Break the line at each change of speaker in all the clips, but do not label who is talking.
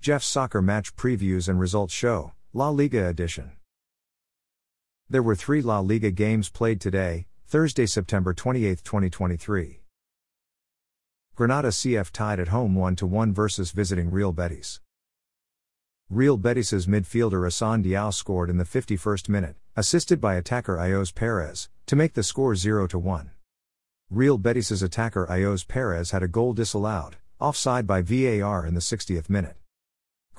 Jeff's Soccer Match Previews and Results Show, La Liga Edition. There were three La Liga games played today, Thursday, September 28, 2023. Granada CF tied at home 1 1 versus visiting Real Betis. Real Betis's midfielder Assane Diao scored in the 51st minute, assisted by attacker Ayoze Perez, to make the score 0 1. Real Betis's attacker Ayoze Perez had a goal disallowed, offside by VAR in the 60th minute.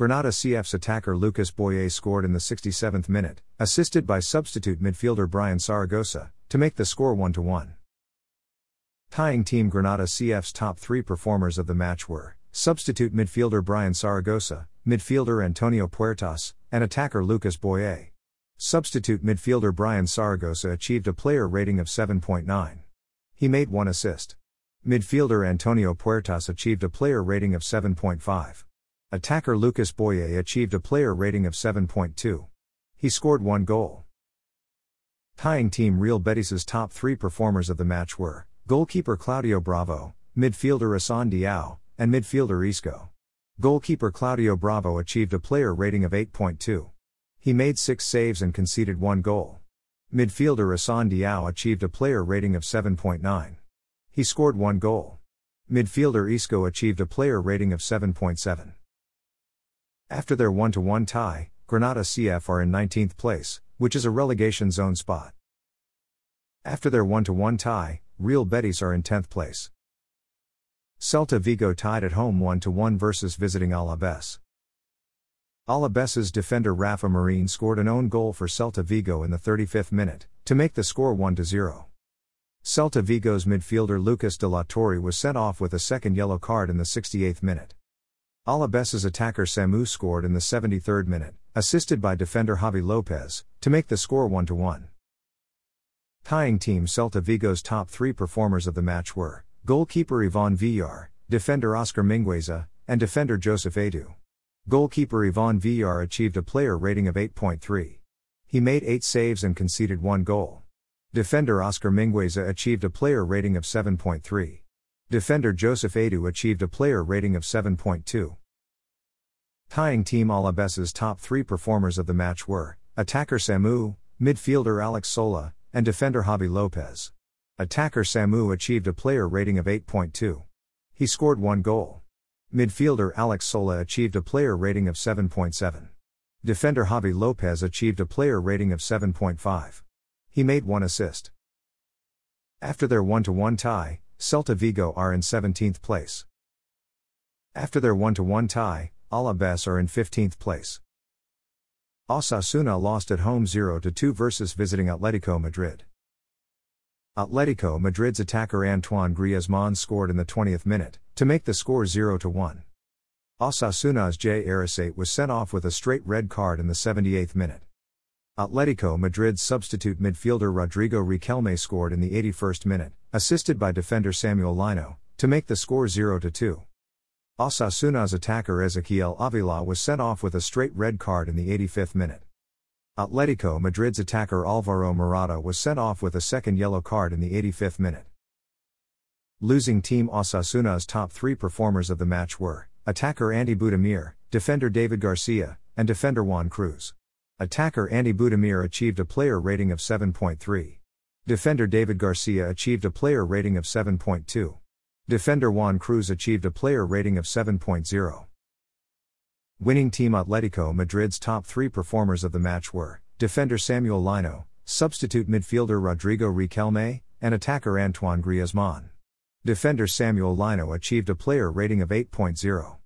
Granada CF's attacker Lucas Boye scored in the 67th minute, assisted by substitute midfielder Bryan Zaragoza, to make the score 1 1. Tying Team Granada CF's top three performers of the match were substitute midfielder Bryan Zaragoza, midfielder Antonio Puertas, and attacker Lucas Boye. Substitute midfielder Bryan Zaragoza achieved a player rating of 7.9. He made one assist. Midfielder Antonio Puertas achieved a player rating of 7.5. Attacker Lucas Boye achieved a player rating of 7.2. He scored one goal. Tying team Real Betis's top three performers of the match were goalkeeper Claudio Bravo, midfielder Assane Diao, and midfielder Isco. Goalkeeper Claudio Bravo achieved a player rating of 8.2. He made six saves and conceded one goal. Midfielder Assane Diao achieved a player rating of 7.9. He scored one goal. Midfielder Isco achieved a player rating of 7.7. After their 1 1 tie, Granada CF are in 19th place, which is a relegation zone spot. After their 1 1 tie, Real Betis are in 10th place. Celta Vigo tied at home 1 1 versus visiting Alaves. Alaves's defender Rafa Marin scored an own goal for Celta Vigo in the 35th minute, to make the score 1 0. Celta Vigo's midfielder Lucas de la Torre was sent off with a second yellow card in the 68th minute. Alaves's attacker Samu scored in the 73rd minute, assisted by defender Javi Lopez, to make the score 1 1. Tying team Celta Vigo's top three performers of the match were goalkeeper Ivan Villar, defender Oscar Mingueza, and defender Joseph Aidoo. Goalkeeper Ivan Villar achieved a player rating of 8.3. He made 8 saves and conceded 1 goal. Defender Oscar Mingueza achieved a player rating of 7.3. Defender Joseph Aidoo achieved a player rating of 7.2. Tying Team Alaves's top three performers of the match were attacker Samu, midfielder Alex Sola, and defender Javi Lopez. Attacker Samu achieved a player rating of 8.2. He scored one goal. Midfielder Alex Sola achieved a player rating of 7.7. Defender Javi Lopez achieved a player rating of 7.5. He made one assist. After their 1 to 1 tie, Celta Vigo are in 17th place. After their 1 1 tie, Alaves are in 15th place. Osasuna lost at home 0 2 versus visiting Atletico Madrid. Atletico Madrid's attacker Antoine Griezmann scored in the 20th minute, to make the score 0 1. Osasuna's Jay Arrasate was sent off with a straight red card in the 78th minute. Atletico Madrid's substitute midfielder Rodrigo Riquelme scored in the 81st minute, assisted by defender Samuel Lino, to make the score 0 2. Osasuna's attacker Ezequiel Avila was sent off with a straight red card in the 85th minute. Atletico Madrid's attacker Alvaro Morata was sent off with a second yellow card in the 85th minute. Losing team Osasuna's top three performers of the match were attacker Ante Budimir, defender David Garcia, and defender Juan Cruz. Attacker Ante Budimir achieved a player rating of 7.3. Defender David Garcia achieved a player rating of 7.2. Defender Juan Cruz achieved a player rating of 7.0. Winning team Atletico Madrid's top three performers of the match were defender Samuel Lino, substitute midfielder Rodrigo Riquelme, and attacker Antoine Griezmann. Defender Samuel Lino achieved a player rating of 8.0.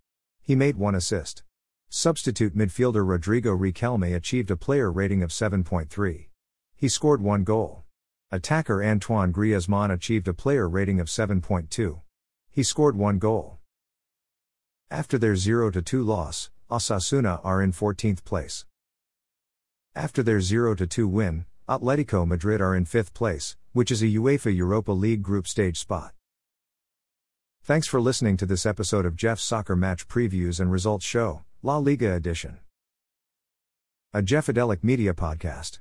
He made one assist. Substitute midfielder Rodrigo Riquelme achieved a player rating of 7.3. He scored one goal. Attacker Antoine Griezmann achieved a player rating of 7.2. He scored one goal. After their 0 2 loss, Osasuna are in 14th place. After their 0 2 win, Atletico Madrid are in 5th place, which is a UEFA Europa League group stage spot. Thanks for listening to this episode of Jeff's Soccer Match Previews and Results Show. La Liga edition. A Jeffadelic Media Podcast.